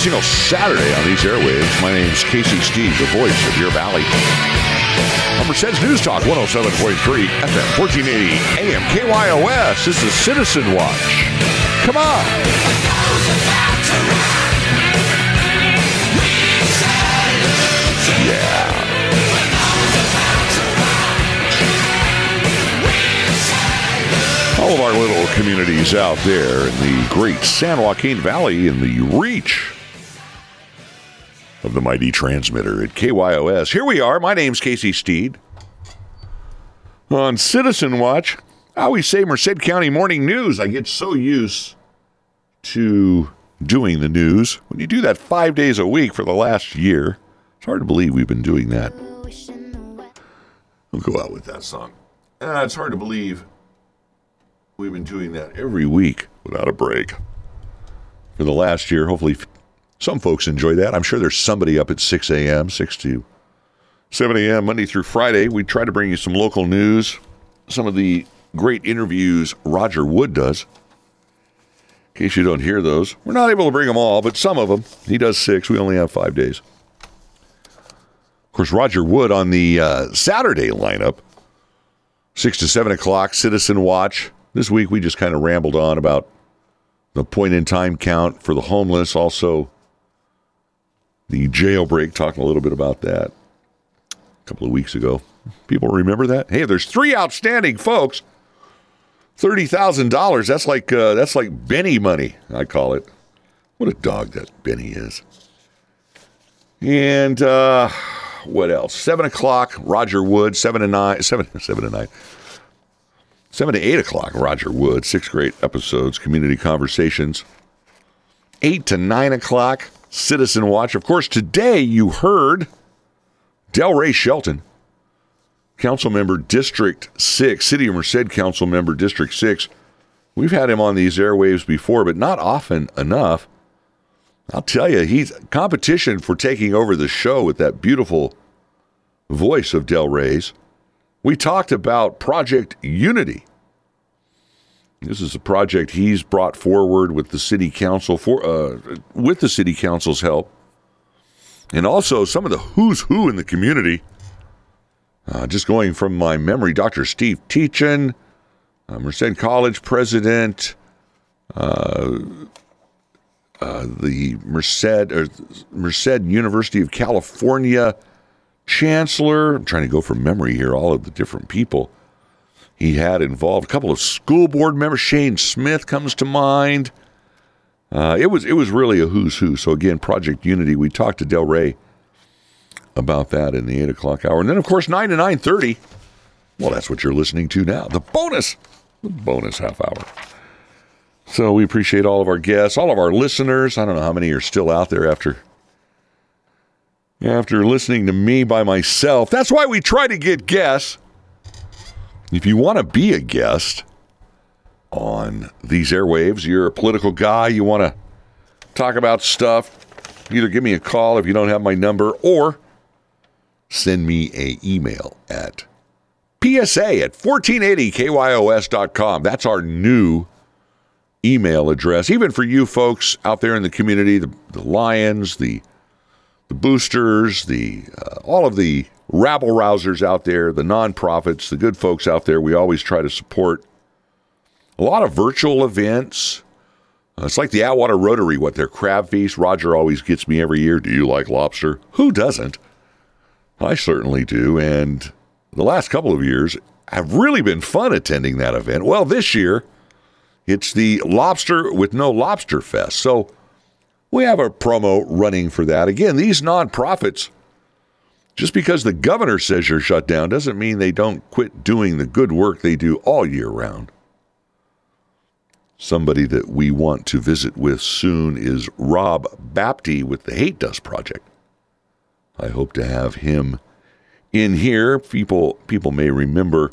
every single Saturday on these airwaves. My name's Casey Steed, the voice of your valley. On Merced's News Talk 107.3 FM 1480 AM KYOS. This is Citizen Watch. Come on. Yeah. All of our little communities out there in the great San Joaquin Valley in the reach of the mighty transmitter at KYOS. Here we are. My name's Casey Steed. On Citizen Watch, I always say Merced County Morning News. I get so used to doing the news. When you do that five days a week for the last year, it's hard to believe we've been doing that. We'll go out with that song. Uh, it's hard to believe we've been doing that every week without a break for the last year. Hopefully, some folks enjoy that. I'm sure there's somebody up at 6 a.m., 6 to 7 a.m., Monday through Friday. We try to bring you some local news, some of the great interviews Roger Wood does. In case you don't hear those, we're not able to bring them all, but some of them. He does six. We only have five days. Of course, Roger Wood on the uh, Saturday lineup, 6 to 7 o'clock, Citizen Watch. This week we just kind of rambled on about the point in time count for the homeless, also the jailbreak, talking a little bit about that a couple of weeks ago. People remember that? Hey, there's three outstanding folks. Thirty thousand dollars. That's like uh, that's like Benny money. I call it. What a dog that Benny is. And uh, what else? Seven o'clock. Roger Wood. Seven to nine. Seven seven to nine. Seven to eight o'clock. Roger Wood. Six great episodes. Community conversations. Eight to nine o'clock. Citizen Watch. Of course, today you heard Delray Shelton council member District 6, City of Merced council member District 6. We've had him on these airwaves before, but not often enough. I'll tell you, he's competition for taking over the show with that beautiful voice of Delray's. We talked about Project Unity. This is a project he's brought forward with the city council for uh, with the city council's help, and also some of the who's who in the community. Uh, just going from my memory, Dr. Steve Teachin, uh, Merced College president, uh, uh, the Merced or Merced University of California chancellor. I'm trying to go from memory here, all of the different people he had involved. A couple of school board members. Shane Smith comes to mind. Uh, it was it was really a who's who. So again, Project Unity. We talked to Delray about that in the eight o'clock hour, and then of course nine to nine thirty. Well, that's what you're listening to now. The bonus, the bonus half hour. So we appreciate all of our guests, all of our listeners. I don't know how many are still out there after after listening to me by myself. That's why we try to get guests. If you want to be a guest on these airwaves, you're a political guy, you want to talk about stuff, either give me a call if you don't have my number or send me a email at psa at 1480kyos.com. That's our new email address. Even for you folks out there in the community, the, the Lions, the the boosters, the uh, all of the rabble rousers out there, the nonprofits, the good folks out there, we always try to support a lot of virtual events. Uh, it's like the Atwater Rotary, what their crab feast. Roger always gets me every year. Do you like lobster? Who doesn't? I certainly do. And the last couple of years have really been fun attending that event. Well, this year, it's the Lobster with No Lobster Fest. So we have a promo running for that. Again, these nonprofits, just because the governor says you're shut down doesn't mean they don't quit doing the good work they do all year round. Somebody that we want to visit with soon is Rob Bapty with the Hate Dust Project. I hope to have him in here. People people may remember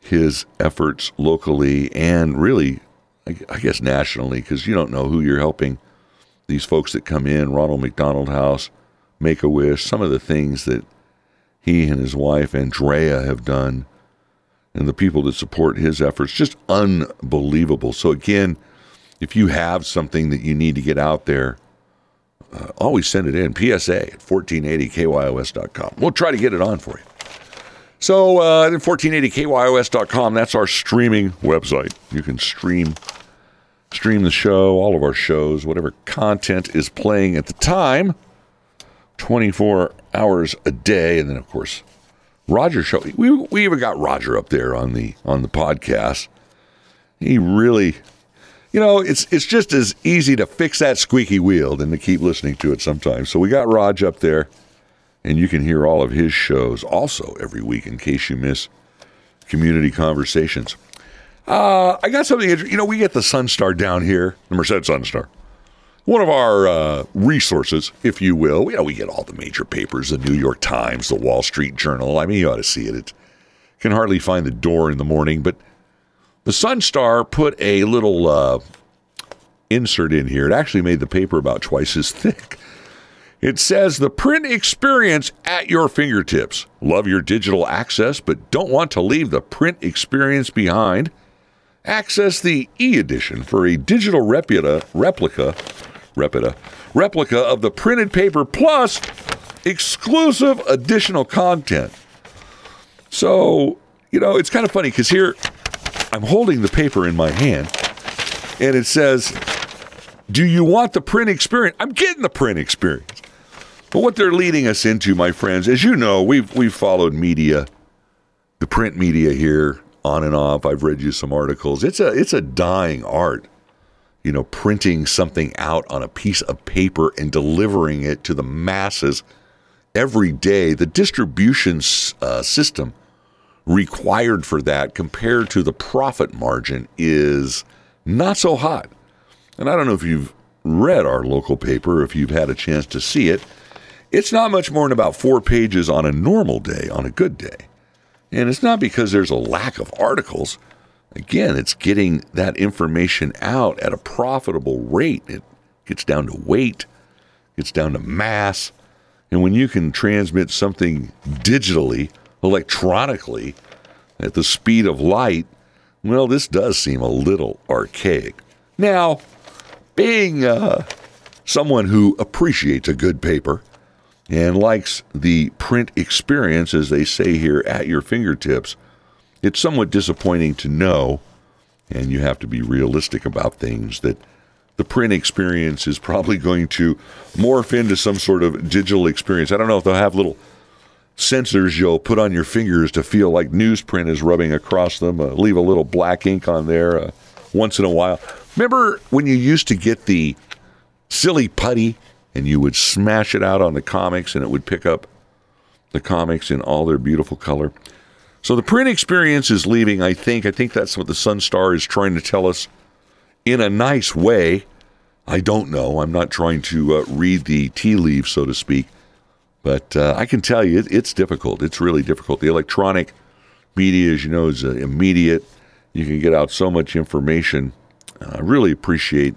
his efforts locally and really, I guess, nationally, because you don't know who you're helping. These folks that come in, Ronald McDonald House, Make a Wish, some of the things that he and his wife Andrea have done, and the people that support his efforts, just unbelievable. So again, if you have something that you need to get out there, uh, always send it in. PSA at 1480KYOS.com. We'll try to get it on for you. So, uh, 1480KYOS.com, that's our streaming website. You can stream stream the show, all of our shows, whatever content is playing at the time, 24 hours a day. And then, of course, Roger show. We, we even got Roger up there on the on the podcast. He really, you know, it's it's just as easy to fix that squeaky wheel than to keep listening to it sometimes. So we got Raj up there, and you can hear all of his shows also every week in case you miss community conversations. Uh, I got something. Interesting. You know, we get the Sunstar down here, the Merced Sunstar, one of our uh, resources, if you will. You know, we get all the major papers: the New York Times, the Wall Street Journal. I mean, you ought to see it. It can hardly find the door in the morning, but the Sunstar put a little uh, insert in here. It actually made the paper about twice as thick. It says the print experience at your fingertips. Love your digital access, but don't want to leave the print experience behind. Access the e-edition for a digital replica, replica, replica, replica of the printed paper plus exclusive additional content. So, you know, it's kind of funny because here I'm holding the paper in my hand and it says, Do you want the print experience? I'm getting the print experience. But what they're leading us into, my friends, as you know, we've we've followed media, the print media here on and off. I've read you some articles. It's a it's a dying art. You know, printing something out on a piece of paper and delivering it to the masses every day. The distribution uh, system required for that compared to the profit margin is not so hot. And I don't know if you've read our local paper, if you've had a chance to see it. It's not much more than about four pages on a normal day, on a good day. And it's not because there's a lack of articles. Again, it's getting that information out at a profitable rate. It gets down to weight, gets down to mass. And when you can transmit something digitally, electronically, at the speed of light, well, this does seem a little archaic. Now, being uh, someone who appreciates a good paper, and likes the print experience, as they say here, at your fingertips, it's somewhat disappointing to know, and you have to be realistic about things, that the print experience is probably going to morph into some sort of digital experience. I don't know if they'll have little sensors you'll put on your fingers to feel like newsprint is rubbing across them, uh, leave a little black ink on there uh, once in a while. Remember when you used to get the silly putty and you would smash it out on the comics and it would pick up the comics in all their beautiful color. So the print experience is leaving, I think. I think that's what the Sun Star is trying to tell us in a nice way. I don't know. I'm not trying to uh, read the tea leaves, so to speak. But uh, I can tell you, it, it's difficult. It's really difficult. The electronic media, as you know, is uh, immediate. You can get out so much information. I really appreciate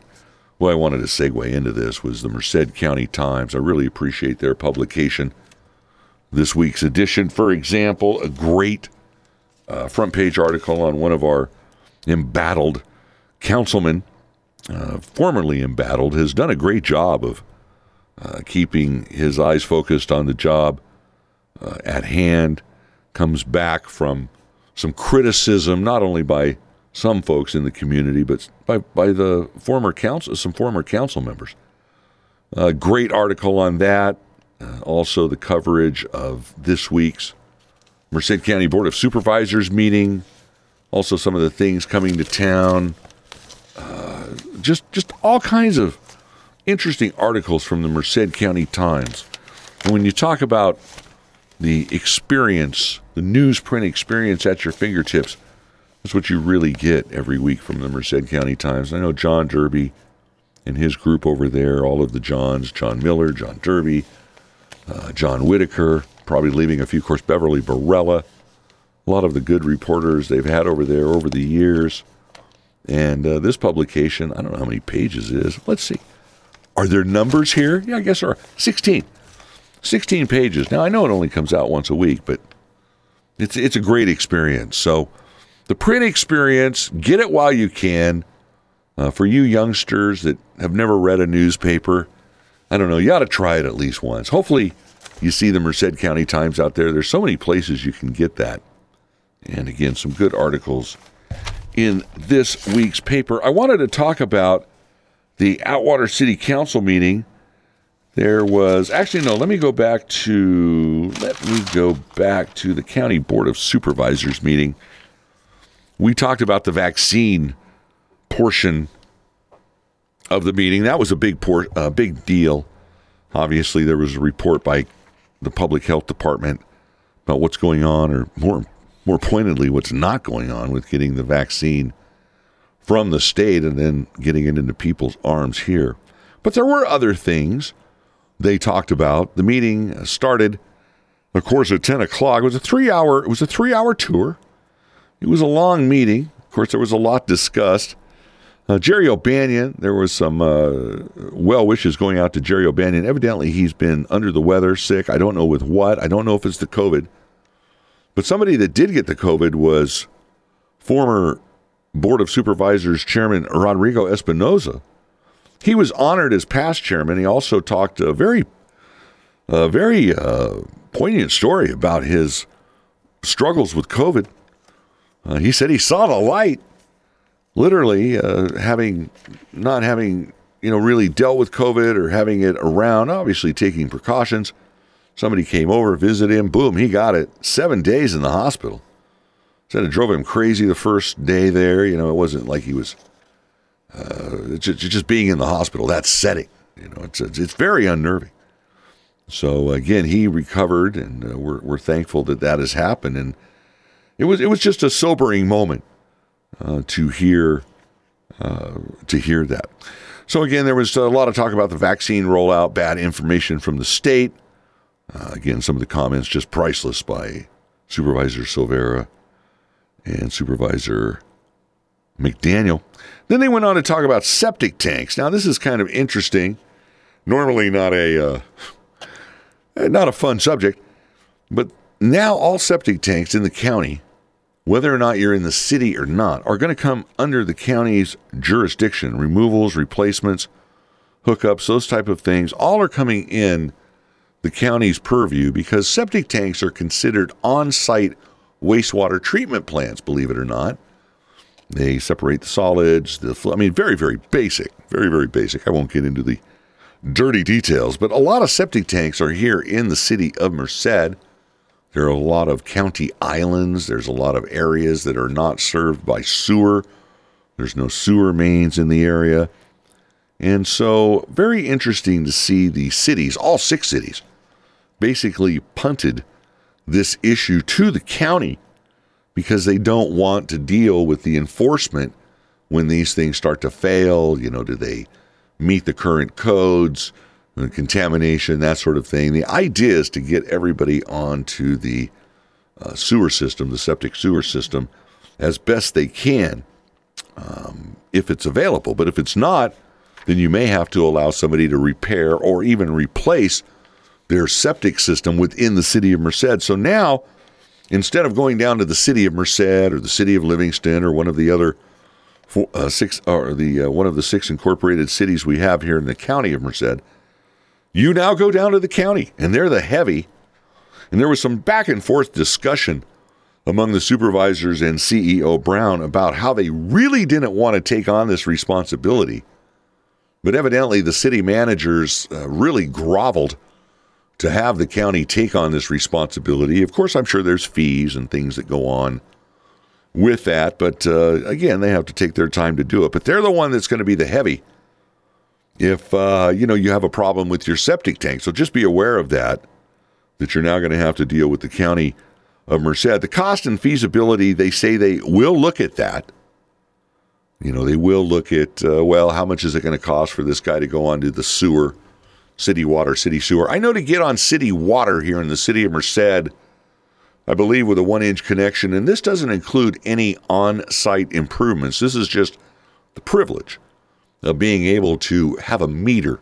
well, I wanted to segue into this was the Merced County Times. I really appreciate their publication. This week's edition, for example, a great uh, front page article on one of our embattled councilmen, uh, formerly embattled, has done a great job of uh, keeping his eyes focused on the job uh, at hand. Comes back from some criticism, not only by some folks in the community, but by, by the former council, some former council members. A great article on that. Uh, also, the coverage of this week's Merced County Board of Supervisors meeting. Also, some of the things coming to town. Uh, just, just all kinds of interesting articles from the Merced County Times. And when you talk about the experience, the newsprint experience at your fingertips, that's what you really get every week from the Merced County Times. I know John Derby and his group over there, all of the Johns, John Miller, John Derby, uh, John Whitaker, probably leaving a few, of course, Beverly Barella, a lot of the good reporters they've had over there over the years. And uh, this publication, I don't know how many pages it is. Let's see. Are there numbers here? Yeah, I guess there are. 16. 16 pages. Now, I know it only comes out once a week, but it's, it's a great experience. So, the print experience, get it while you can. Uh, for you youngsters that have never read a newspaper, I don't know. You ought to try it at least once. Hopefully, you see the Merced County Times out there. There's so many places you can get that. And again, some good articles in this week's paper. I wanted to talk about the Atwater City Council meeting. There was actually no, let me go back to let me go back to the County Board of Supervisors meeting. We talked about the vaccine portion of the meeting. That was a big por- a big deal. Obviously, there was a report by the public health department about what's going on, or more more pointedly, what's not going on with getting the vaccine from the state and then getting it into people's arms here. But there were other things they talked about. The meeting started, of course, at ten o'clock. It was a three hour. It was a three hour tour. It was a long meeting. Of course, there was a lot discussed. Uh, Jerry O'Banion, there was some uh, well wishes going out to Jerry O'Banion. Evidently, he's been under the weather, sick. I don't know with what. I don't know if it's the COVID. But somebody that did get the COVID was former Board of Supervisors Chairman Rodrigo Espinoza. He was honored as past chairman. He also talked a very, a very uh, poignant story about his struggles with COVID. Uh, he said he saw the light literally uh, having not having you know really dealt with COVID or having it around, obviously taking precautions. Somebody came over, visited him, boom, he got it. Seven days in the hospital. Said it drove him crazy the first day there. You know, it wasn't like he was uh, just, just being in the hospital. That setting, you know, it's it's very unnerving. So again, he recovered, and uh, we're we're thankful that that has happened. And it was it was just a sobering moment uh, to hear uh, to hear that. So again, there was a lot of talk about the vaccine rollout, bad information from the state. Uh, again, some of the comments just priceless by Supervisor Silveira and Supervisor McDaniel. Then they went on to talk about septic tanks. Now, this is kind of interesting. Normally, not a uh, not a fun subject, but now all septic tanks in the county whether or not you're in the city or not, are going to come under the county's jurisdiction. Removals, replacements, hookups, those type of things, all are coming in the county's purview because septic tanks are considered on-site wastewater treatment plants, believe it or not. They separate the solids, the I mean, very, very basic, very, very basic. I won't get into the dirty details, but a lot of septic tanks are here in the city of Merced. There are a lot of county islands. There's a lot of areas that are not served by sewer. There's no sewer mains in the area. And so, very interesting to see the cities, all six cities, basically punted this issue to the county because they don't want to deal with the enforcement when these things start to fail. You know, do they meet the current codes? Contamination, that sort of thing. The idea is to get everybody onto the uh, sewer system, the septic sewer system, as best they can um, if it's available. But if it's not, then you may have to allow somebody to repair or even replace their septic system within the city of Merced. So now, instead of going down to the city of Merced or the city of Livingston or one of the other four, uh, six or the uh, one of the six incorporated cities we have here in the county of Merced, you now go down to the county, and they're the heavy. And there was some back and forth discussion among the supervisors and CEO Brown about how they really didn't want to take on this responsibility. But evidently, the city managers uh, really groveled to have the county take on this responsibility. Of course, I'm sure there's fees and things that go on with that, but uh, again, they have to take their time to do it. But they're the one that's going to be the heavy if uh, you know you have a problem with your septic tank. So just be aware of that. That you're now going to have to deal with the county of Merced. The cost and feasibility, they say they will look at that. You know, they will look at uh, well, how much is it going to cost for this guy to go onto the sewer, city water, city sewer? I know to get on city water here in the city of Merced. I believe with a one inch connection, and this doesn't include any on site improvements. This is just the privilege of being able to have a meter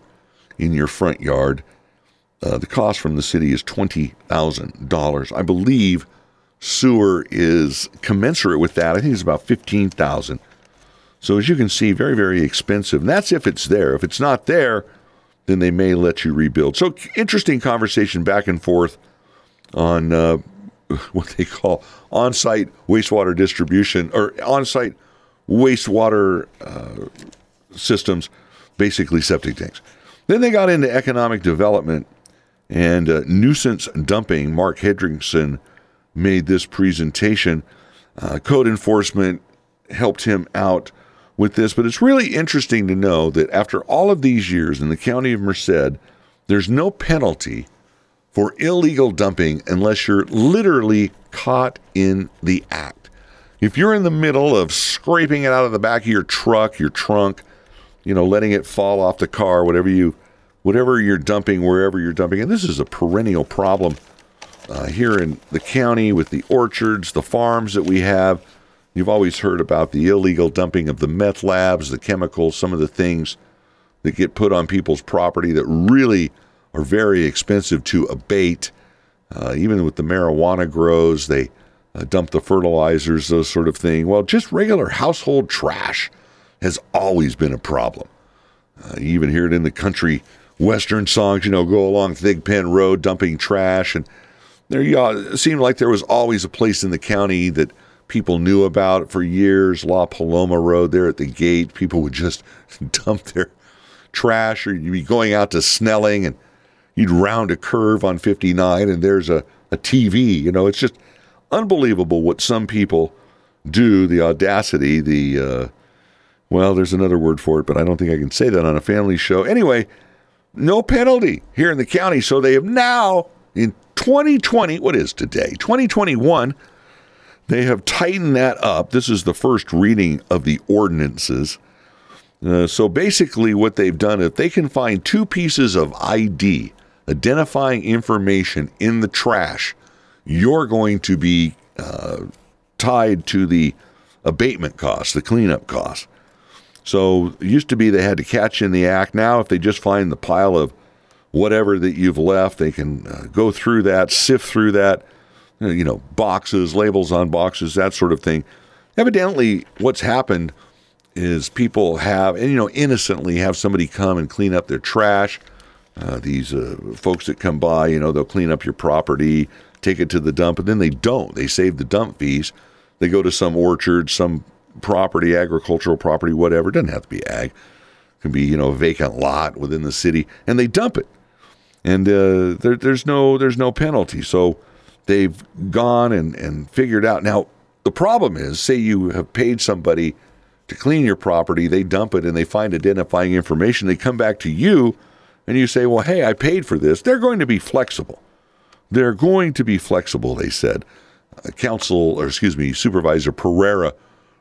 in your front yard. Uh, the cost from the city is $20,000. I believe sewer is commensurate with that. I think it's about 15000 So as you can see, very, very expensive. And that's if it's there. If it's not there, then they may let you rebuild. So interesting conversation back and forth on uh, what they call on-site wastewater distribution or on-site wastewater uh, systems, basically septic tanks. Then they got into economic development and uh, nuisance dumping. Mark Hendrickson made this presentation. Uh, code enforcement helped him out with this, but it's really interesting to know that after all of these years in the county of Merced, there's no penalty for illegal dumping unless you're literally caught in the act. If you're in the middle of scraping it out of the back of your truck, your trunk, you know, letting it fall off the car, whatever you whatever you're dumping wherever you're dumping, and this is a perennial problem uh, here in the county with the orchards, the farms that we have. You've always heard about the illegal dumping of the meth labs, the chemicals, some of the things that get put on people's property that really are very expensive to abate. Uh, even with the marijuana grows, they uh, dump the fertilizers, those sort of thing. Well, just regular household trash has always been a problem. Uh, you even hear it in the country western songs, you know, go along Thigpen Road dumping trash. And there you it seemed like there was always a place in the county that people knew about for years. La Paloma Road there at the gate, people would just dump their trash, or you'd be going out to Snelling and you'd round a curve on 59 and there's a, a TV. You know, it's just unbelievable what some people do, the audacity, the, uh, well, there's another word for it, but I don't think I can say that on a family show. Anyway, no penalty here in the county. So they have now, in 2020, what is today? 2021, they have tightened that up. This is the first reading of the ordinances. Uh, so basically, what they've done, if they can find two pieces of ID, identifying information in the trash, you're going to be uh, tied to the abatement costs, the cleanup costs. So it used to be they had to catch in the act. Now, if they just find the pile of whatever that you've left, they can uh, go through that, sift through that, uh, you know, boxes, labels on boxes, that sort of thing. Evidently, what's happened is people have, and you know, innocently have somebody come and clean up their trash. Uh, these uh, folks that come by, you know, they'll clean up your property, take it to the dump, and then they don't. They save the dump fees. They go to some orchard, some property, agricultural property, whatever. It doesn't have to be ag. It can be you know a vacant lot within the city, and they dump it, and uh, there, there's no there's no penalty. So they've gone and and figured out. Now the problem is, say you have paid somebody to clean your property, they dump it, and they find identifying information. They come back to you, and you say, "Well, hey, I paid for this." They're going to be flexible. They're going to be flexible. They said. Uh, council, or excuse me, Supervisor Pareira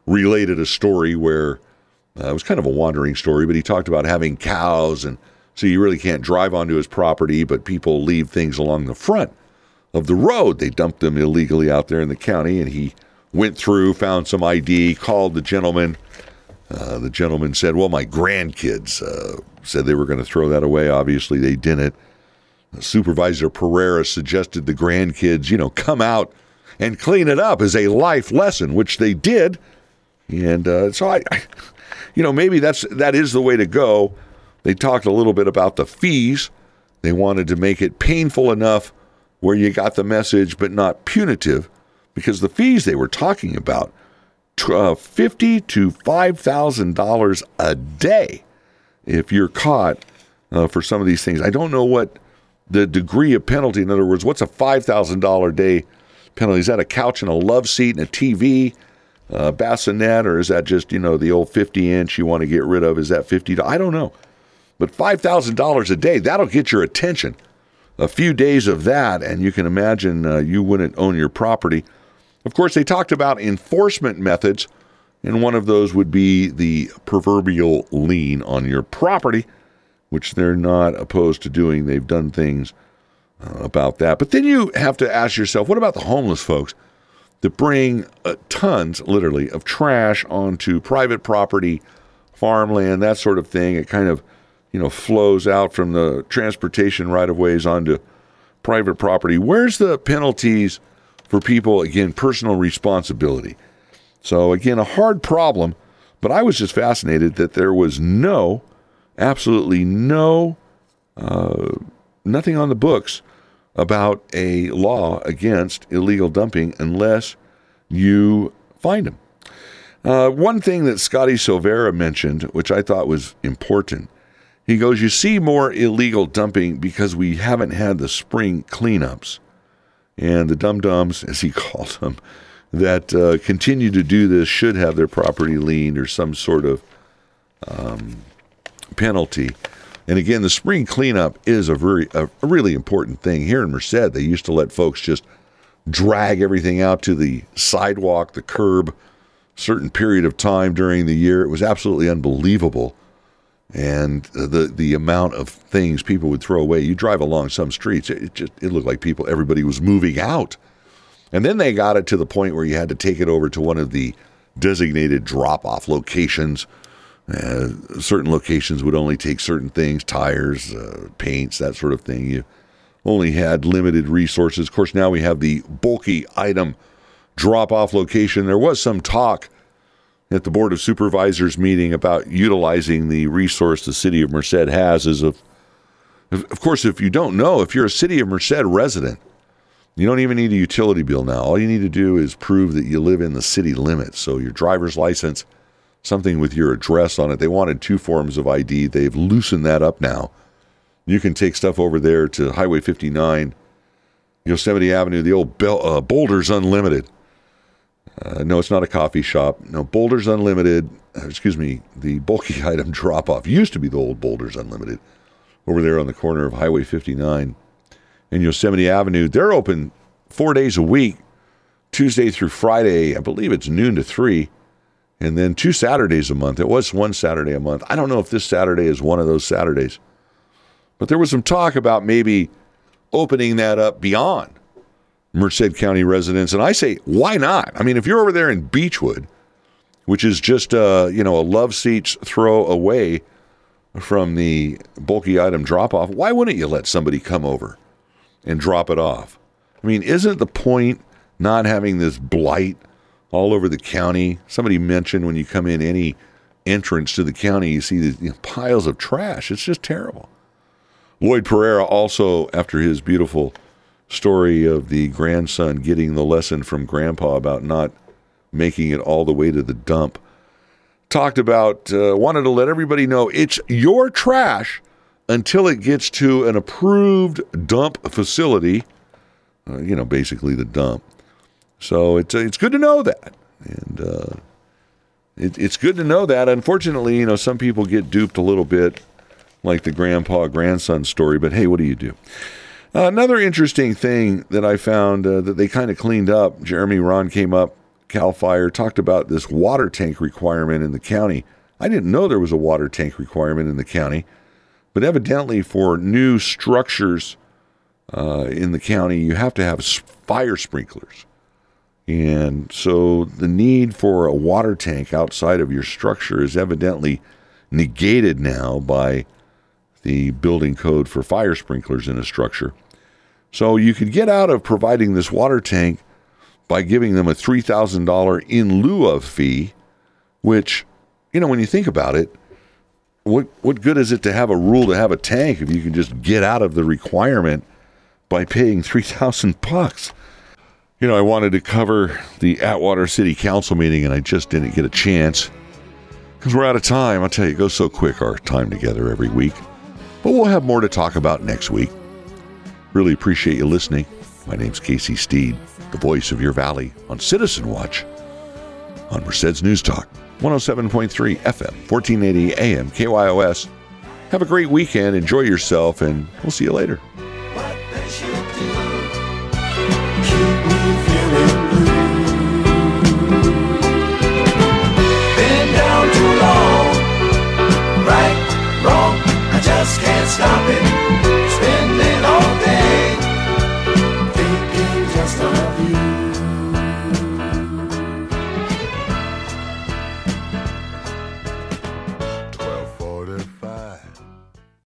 related a story where uh, it was kind of a wandering story, but he talked about having cows, and so you really can't drive onto his property, but people leave things along the front of the road. They dumped them illegally out there in the county, and he went through, found some ID, called the gentleman. Uh, the gentleman said, Well, my grandkids uh, said they were going to throw that away. Obviously, they didn't. Supervisor Pareira suggested the grandkids, you know, come out and clean it up as a life lesson, which they did. And uh, so I, I, you know, maybe that's that is the way to go. They talked a little bit about the fees. They wanted to make it painful enough where you got the message, but not punitive, because the fees they were talking about, uh, fifty to five thousand dollars a day, if you're caught uh, for some of these things. I don't know what the degree of penalty. In other words, what's a five thousand dollar day penalty? Is that a couch and a love seat and a TV? Uh, bassinet, or is that just you know the old 50 inch you want to get rid of? Is that 50? I don't know, but five thousand dollars a day that'll get your attention. A few days of that, and you can imagine uh, you wouldn't own your property. Of course, they talked about enforcement methods, and one of those would be the proverbial lien on your property, which they're not opposed to doing. They've done things uh, about that. But then you have to ask yourself, what about the homeless folks? That bring uh, tons, literally, of trash onto private property, farmland, that sort of thing. It kind of, you know, flows out from the transportation right of ways onto private property. Where's the penalties for people? Again, personal responsibility. So, again, a hard problem, but I was just fascinated that there was no, absolutely no uh, nothing on the books about a law against illegal dumping unless you find them. Uh, one thing that Scotty Silveira mentioned, which I thought was important, he goes, You see more illegal dumping because we haven't had the spring cleanups. And the dum dums, as he called them, that uh, continue to do this should have their property liened or some sort of um, penalty. And again, the spring cleanup is a very a really important thing. Here in Merced, they used to let folks just drag everything out to the sidewalk, the curb, certain period of time during the year. It was absolutely unbelievable. And the the amount of things people would throw away. You drive along some streets, it just it looked like people everybody was moving out. And then they got it to the point where you had to take it over to one of the designated drop off locations uh, certain locations would only take certain things, tires, uh, paints, that sort of thing. You only had limited resources. Of course, now we have the bulky item drop off location. There was some talk at the Board of Supervisors meeting about utilizing the resource the city of Merced has. As of, of course, if you don't know, if you're a city of Merced resident, you don't even need a utility bill now. All you need to do is prove that you live in the city limits. So your driver's license something with your address on it. They wanted two forms of ID. They've loosened that up now. You can take stuff over there to Highway 59, Yosemite Avenue, the old Bel- uh, Boulders Unlimited. Uh, no, it's not a coffee shop. No, Boulders Unlimited, uh, excuse me, the bulky item drop off used to be the old Boulders Unlimited over there on the corner of Highway 59 and Yosemite Avenue. They're open four days a week, Tuesday through Friday. I believe it's noon to 3 and then two Saturdays a month. It was one Saturday a month. I don't know if this Saturday is one of those Saturdays, but there was some talk about maybe opening that up beyond Merced County residents. And I say, why not? I mean, if you're over there in Beachwood, which is just uh, you know a love seats throw away from the bulky item drop off, why wouldn't you let somebody come over and drop it off? I mean, isn't the point not having this blight? All over the county. Somebody mentioned when you come in any entrance to the county, you see these you know, piles of trash. It's just terrible. Lloyd Pareira also, after his beautiful story of the grandson getting the lesson from grandpa about not making it all the way to the dump, talked about, uh, wanted to let everybody know it's your trash until it gets to an approved dump facility, uh, you know, basically the dump. So it's it's good to know that, and uh, it, it's good to know that. Unfortunately, you know, some people get duped a little bit, like the grandpa grandson story. But hey, what do you do? Uh, another interesting thing that I found uh, that they kind of cleaned up. Jeremy Ron came up, Cal Fire talked about this water tank requirement in the county. I didn't know there was a water tank requirement in the county, but evidently for new structures uh, in the county, you have to have fire sprinklers. And so the need for a water tank outside of your structure is evidently negated now by the building code for fire sprinklers in a structure. So you could get out of providing this water tank by giving them a $3,000 in lieu of fee, which, you know, when you think about it, what what good is it to have a rule to have a tank if you can just get out of the requirement by paying 3000 bucks? You know, I wanted to cover the Atwater City Council meeting and I just didn't get a chance because we're out of time. I'll tell you, it goes so quick our time together every week. But we'll have more to talk about next week. Really appreciate you listening. My name's Casey Steed, the voice of your valley on Citizen Watch on Merced's News Talk, 107.3 FM, 1480 AM, KYOS. Have a great weekend, enjoy yourself, and we'll see you later.